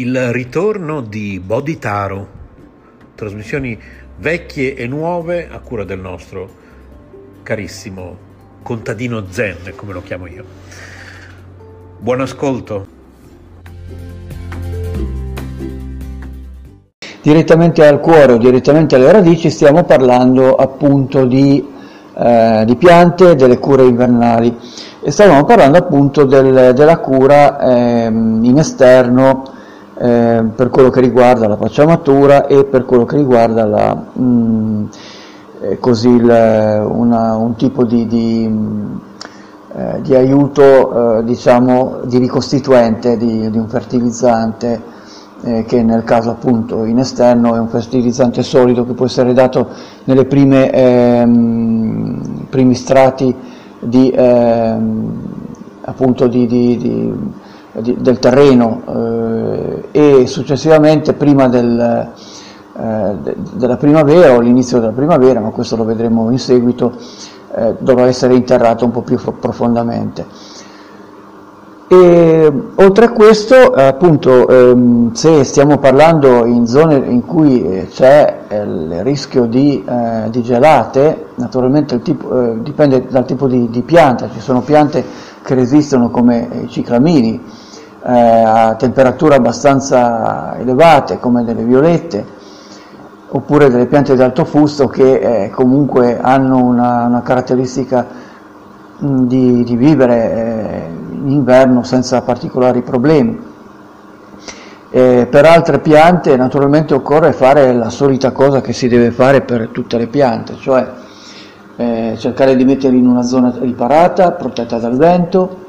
Il ritorno di Bodhitaro, trasmissioni vecchie e nuove a cura del nostro carissimo contadino Zen, come lo chiamo io. Buon ascolto. Direttamente al cuore direttamente alle radici stiamo parlando appunto di, eh, di piante, delle cure invernali e stavamo parlando appunto del, della cura eh, in esterno eh, per quello che riguarda la pacciamatura e per quello che riguarda la, mh, mm, eh, così il, una, un tipo di, di, eh, di aiuto eh, diciamo, di ricostituente di, di un fertilizzante eh, che nel caso appunto in esterno è un fertilizzante solido che può essere dato nelle prime ehm, primi strati di, ehm, appunto di, di, di di, del terreno eh, e successivamente prima del, eh, de, della primavera o l'inizio della primavera, ma questo lo vedremo in seguito, eh, dovrà essere interrato un po' più profondamente. E, oltre a questo, appunto, ehm, se stiamo parlando in zone in cui eh, c'è eh, il rischio di, eh, di gelate, naturalmente tipo, dipende dal tipo di, di pianta, ci sono piante che resistono come i ciclamini eh, a temperature abbastanza elevate come delle violette oppure delle piante di alto fusto che eh, comunque hanno una, una caratteristica mh, di, di, vivere eh, inverno senza particolari problemi. per altre piante naturalmente occorre fare la solita cosa che si deve fare per tutte le piante, cioè eh, cercare di metterli in una zona riparata, protetta dal vento,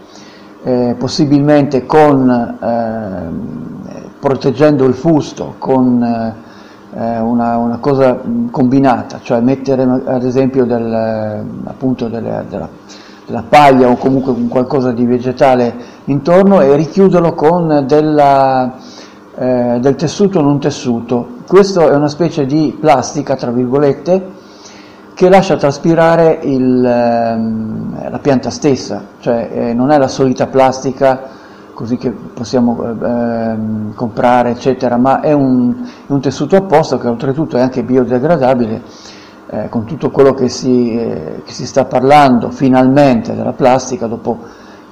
eh, possibilmente con, eh, proteggendo il fusto con eh, una, una, cosa combinata, cioè mettere ad esempio del, appunto delle, della, della, paglia o comunque con qualcosa di vegetale intorno e richiuderlo con della, eh, del tessuto non tessuto. Questo è una specie di plastica, tra virgolette, che lascia traspirare il, ehm, la pianta stessa, cioè eh, non è la solita plastica così che possiamo eh, ehm, comprare, eccetera, ma è un, un, tessuto apposta che oltretutto è anche biodegradabile, eh, con tutto quello che si, eh, che si, sta parlando finalmente della plastica, dopo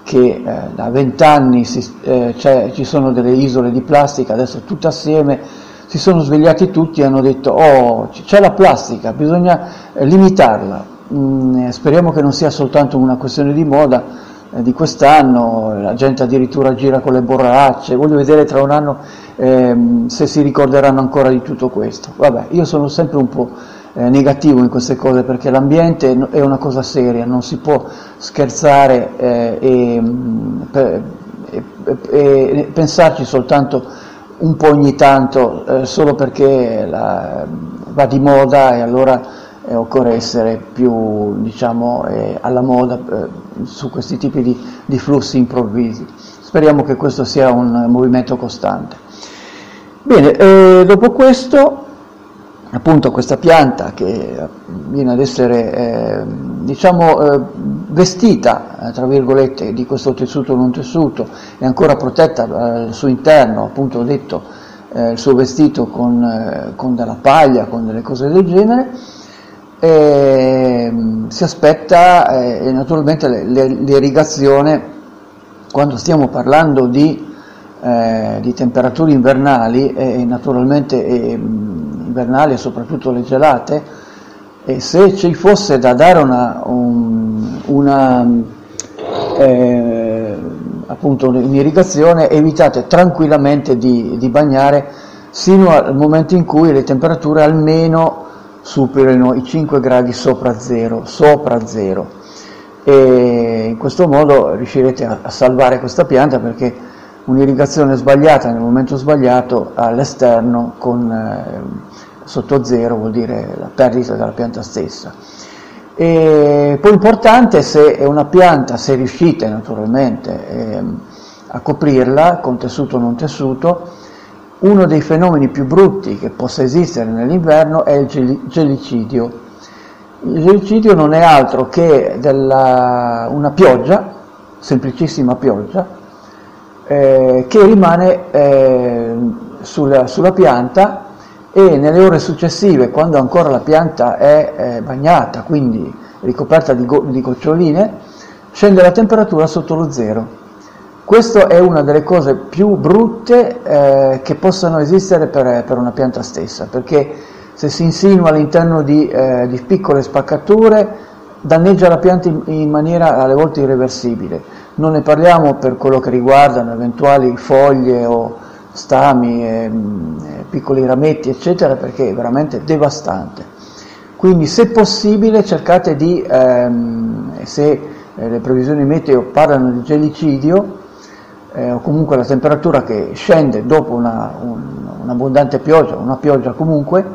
che eh, da vent'anni eh, ci sono delle isole di plastica, adesso tutte assieme si sono svegliati tutti e hanno detto oh c'è la plastica, bisogna eh, limitarla, mm, eh, speriamo che non sia soltanto una questione di moda di quest'anno, la gente addirittura gira con le borracce, voglio vedere tra un anno ehm, se si ricorderanno ancora di tutto questo. Vabbè, io sono sempre un po' eh, negativo in queste cose perché l'ambiente è una cosa seria, non si può scherzare eh, e, mm, e, e, e pensarci soltanto un po' ogni tanto eh, solo perché la, va di moda e allora eh, occorre essere più diciamo, eh, alla moda eh, su questi tipi di, di, flussi improvvisi. Speriamo che questo sia un movimento costante. Bene, eh, dopo questo appunto questa pianta che viene ad essere eh, diciamo eh, vestita tra virgolette di questo tessuto non tessuto e ancora protetta al suo interno appunto ho detto eh, il suo vestito con, eh, con, della paglia con delle cose del genere si aspetta eh, naturalmente l'irrigazione quando stiamo parlando di, eh, di temperature invernali e naturalmente invernali e soprattutto le gelate, e se ci fosse da dare una, un, una eh, appunto un'irrigazione, evitate tranquillamente di, di, bagnare sino al momento in cui le temperature almeno superino i 5 gradi sopra zero, sopra zero. E in questo modo riuscirete a, salvare questa pianta perché un'irrigazione sbagliata nel momento sbagliato all'esterno con eh, sotto zero vuol dire la perdita della pianta stessa. E poi importante se è una pianta, se riuscite naturalmente eh, a coprirla con tessuto o non tessuto, uno dei fenomeni più brutti che possa esistere nell'inverno è il gelicidio. Il gelicidio non è altro che della, una pioggia, semplicissima pioggia, eh, che rimane eh, sulla, sulla, pianta e nelle ore successive, quando ancora la pianta è eh, bagnata, quindi ricoperta di, go- di goccioline, scende la temperatura sotto lo zero questa è una delle cose più brutte eh, che possano esistere per, per, una pianta stessa, perché se si insinua all'interno di, eh, di piccole spaccature danneggia la pianta in, in, maniera alle volte irreversibile. Non ne parliamo per quello che riguardano eventuali foglie o stami, eh, piccoli rametti, eccetera, perché è veramente devastante. Quindi se possibile cercate di, ehm, se eh, le previsioni meteo parlano di gelicidio, eh, o comunque la temperatura che scende dopo una, un, un'abbondante pioggia, una pioggia comunque,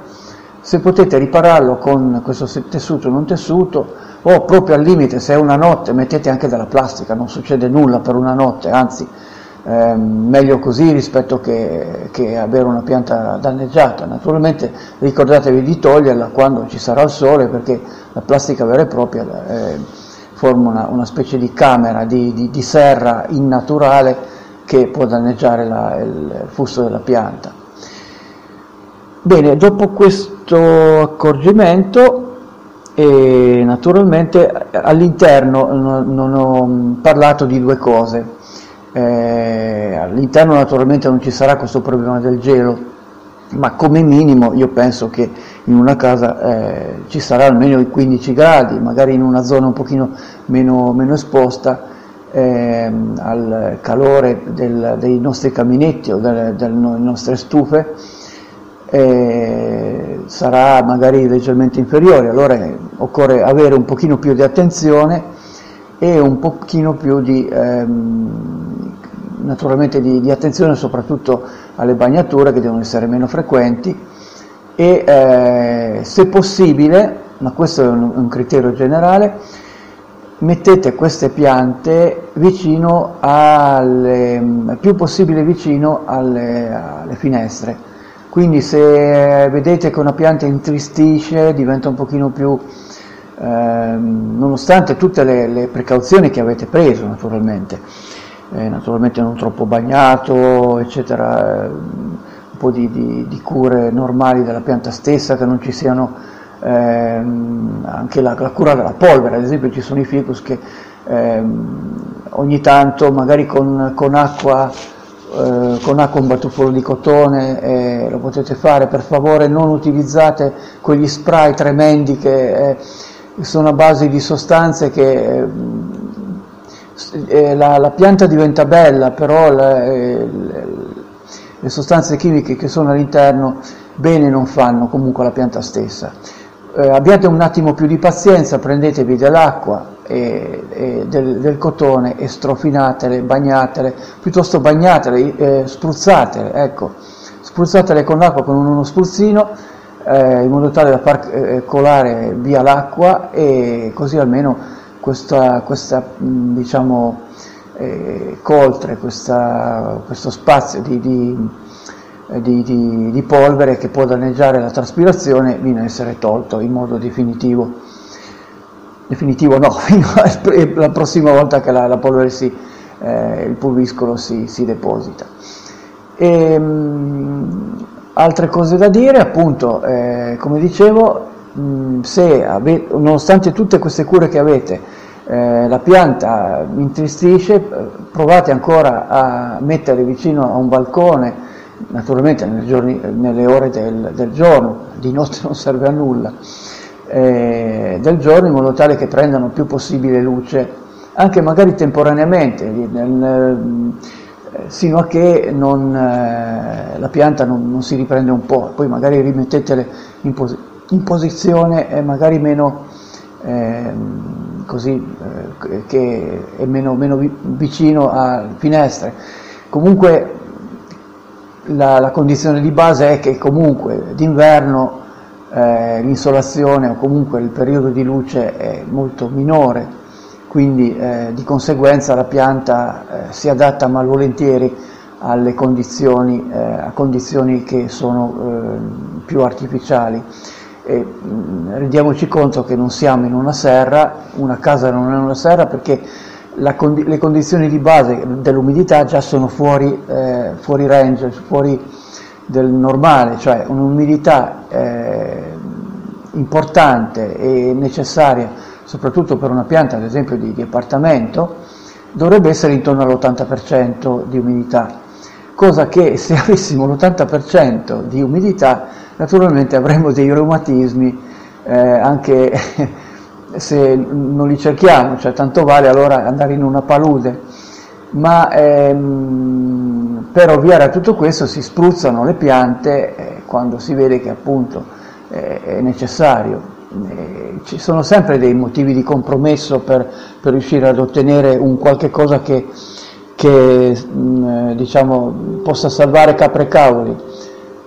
se potete ripararlo con questo tessuto non tessuto o proprio al limite se è una notte mettete anche della plastica, non succede nulla per una notte, anzi eh, meglio così rispetto che, che, avere una pianta danneggiata. Naturalmente ricordatevi di toglierla quando ci sarà il sole perché la plastica vera e propria eh, forma una, una, specie di camera di, di, di serra innaturale che può danneggiare la, il fusto della pianta. Bene, dopo questo accorgimento, eh, naturalmente all'interno non, ho parlato di due cose. Eh, all'interno naturalmente non ci sarà questo problema del gelo, ma come minimo io penso che in una casa eh, ci sarà almeno i 15 gradi, magari in una zona un pochino meno, meno esposta eh, al calore del, dei nostri caminetti o delle, delle nostre stufe eh, sarà magari leggermente inferiore, allora occorre avere un pochino più di attenzione e un pochino più di, ehm, naturalmente di, di, attenzione soprattutto alle bagnature che devono essere meno frequenti e eh, se possibile, ma questo è un, un criterio generale, mettete queste piante vicino alle, più possibile vicino alle, alle, finestre. Quindi se vedete che una pianta intristisce, diventa un pochino più, eh, nonostante tutte le, le, precauzioni che avete preso naturalmente, eh, naturalmente non troppo bagnato, eccetera, un po' di, di, di cure normali della pianta stessa, che non ci siano ehm, anche la, la, cura della polvere, ad esempio ci sono i ficus che ehm, ogni tanto magari con, con acqua eh, con acqua un batuffolo di cotone eh, lo potete fare, per favore non utilizzate quegli spray tremendi che eh, sono a base di sostanze che eh, eh, la, la, pianta diventa bella, però le, eh, le sostanze chimiche che sono all'interno bene non fanno comunque la pianta stessa. Eh, abbiate un attimo più di pazienza, prendetevi dell'acqua e, e del, del, cotone e strofinatele, bagnatele, piuttosto bagnatele, eh, spruzzatele, ecco, spruzzatele con l'acqua con uno spruzzino eh, in modo tale da far eh, colare via l'acqua e così almeno questa, questa diciamo, eh, coltre, questa, questo spazio di, eh, di, di, di, polvere che può danneggiare la traspirazione viene a essere tolto in modo definitivo. Definitivo no, fino alla prossima volta che la, la polvere si, eh, il pulviscolo si, si deposita. E, ehm, mh, altre cose da dire, appunto, eh, come dicevo, mh, se avete, nonostante tutte queste cure che avete, eh, la pianta intristisce, provate ancora a mettere vicino a un balcone naturalmente giorni, nelle ore del, del, giorno, di notte non serve a nulla, eh, del giorno in modo tale che prendano più possibile luce, anche magari temporaneamente, nel, eh, sino a che non, eh, la pianta non, non, si riprende un po', poi magari rimettetele in, pos- in posizione eh, magari meno eh, così eh, che è meno, meno, vicino a finestre. Comunque la, la, condizione di base è che comunque d'inverno eh, l'insolazione o comunque il periodo di luce è molto minore, quindi eh, di conseguenza la pianta eh, si adatta malvolentieri alle condizioni, eh, a condizioni che sono eh, più artificiali. E, mm, rendiamoci conto che non siamo in una serra, una casa non è una serra perché condi- le condizioni di base dell'umidità già sono fuori, eh, fuori range, fuori del normale, cioè un'umidità eh, importante e necessaria, soprattutto per una pianta ad esempio di, di appartamento, dovrebbe essere intorno all'80% di umidità. Cosa che se avessimo l'80% di umidità naturalmente avremmo dei reumatismi eh, anche se non li cerchiamo, cioè tanto vale allora andare in una palude, ma ehm, per ovviare a tutto questo si spruzzano le piante eh, quando si vede che appunto eh, è necessario. Eh, ci sono sempre dei motivi di compromesso per, per riuscire ad ottenere un qualche cosa che che mm, eh, diciamo, possa salvare capre e cavoli,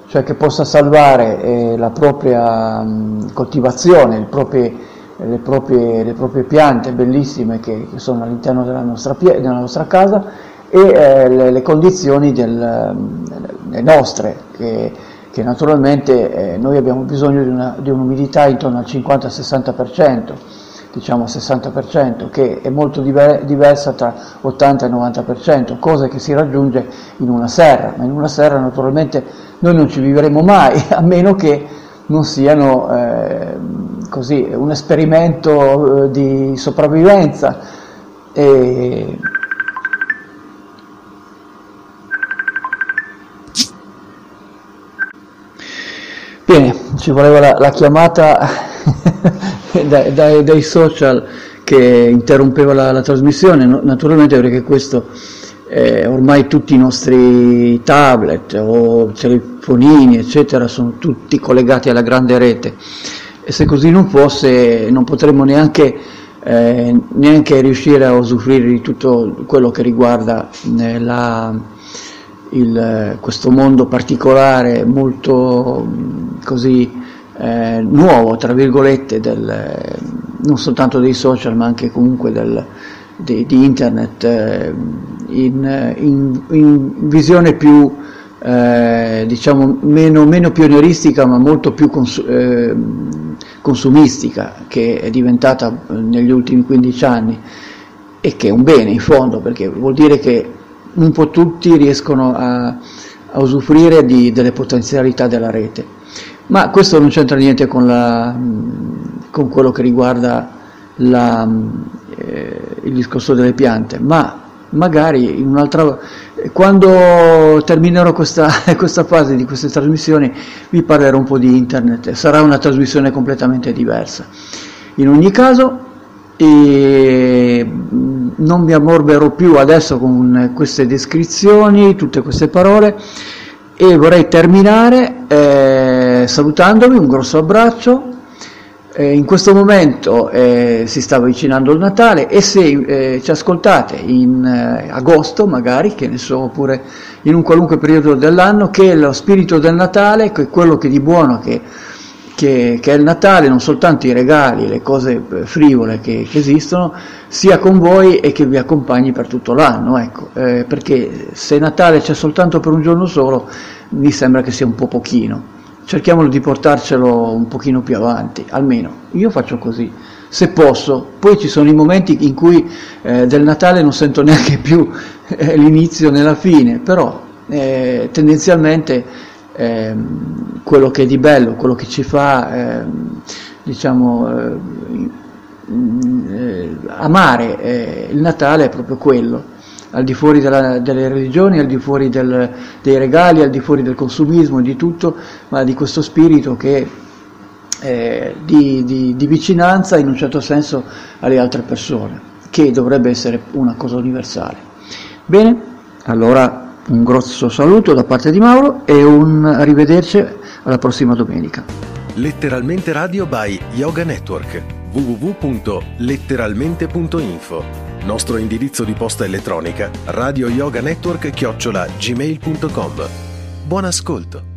cioè che possa salvare eh, la propria mh, mm, coltivazione, proprie, le, proprie, le, proprie, piante bellissime che, che sono all'interno della nostra, della nostra casa e eh, le, le, condizioni del, mm, le nostre, che, che naturalmente eh, noi abbiamo bisogno di, una, di un'umidità intorno al 50-60% diciamo 60%, che è molto diver- diversa tra 80 e 90%, cosa che si raggiunge in una serra, ma in una serra naturalmente noi non ci vivremo mai, a meno che non siano eh, così, un esperimento eh, di sopravvivenza. E... Bene, ci voleva la, la chiamata dai, dai, dai, social che interrompeva la, la trasmissione, naturalmente perché questo eh, ormai tutti i nostri tablet o telefonini eccetera sono tutti collegati alla grande rete. E se così non fosse non potremmo neanche, eh, neanche riuscire a usufruire di tutto quello che riguarda eh, la, il, questo mondo particolare molto così eh, nuovo, tra virgolette, del, non soltanto dei social ma anche comunque del, di, di, internet eh, in, in, in, visione più eh, diciamo meno, meno, pionieristica ma molto più cons- eh, consumistica che è diventata negli ultimi 15 anni e che è un bene in fondo perché vuol dire che un po' tutti riescono a, a usufruire di, delle potenzialità della rete. Ma questo non c'entra niente con, la, con quello che riguarda la, eh, il discorso delle piante, ma magari in un'altra quando terminerò questa, questa, fase di queste trasmissioni vi parlerò un po' di internet, sarà una trasmissione completamente diversa. In ogni caso non mi ammorberò più adesso con queste descrizioni, tutte queste parole e vorrei terminare eh, salutandovi, un grosso abbraccio. Eh, in questo momento eh, si sta avvicinando il Natale e se eh, ci ascoltate in eh, agosto magari, che ne so, oppure in un qualunque periodo dell'anno, che lo spirito del Natale, che quello che di buono che, che, che, è il Natale, non soltanto i regali, le cose eh, frivole che, che esistono, sia con voi e che vi accompagni per tutto l'anno, ecco, eh, perché se Natale c'è soltanto per un giorno solo, mi sembra che sia un po' pochino. Cerchiamo di portarcelo un pochino più avanti, almeno io faccio così, se posso. Poi ci sono i momenti in cui eh, del Natale non sento neanche più eh, l'inizio né la fine, però eh, tendenzialmente ehm, quello che è di bello, quello che ci fa ehm, diciamo, eh, eh, amare eh, il Natale è proprio quello, al di fuori della, delle religioni, al di fuori del, dei regali, al di fuori del consumismo, di tutto, ma di questo spirito che eh, di, di, di vicinanza in un certo senso alle altre persone, che dovrebbe essere una cosa universale. Bene, allora un grosso saluto da parte di Mauro e un arrivederci alla prossima domenica. Letteralmente Radio by Yoga Network www.letteralmente.info Nostro indirizzo di posta elettronica radio yoga network chiocciola gmail.com Buon ascolto!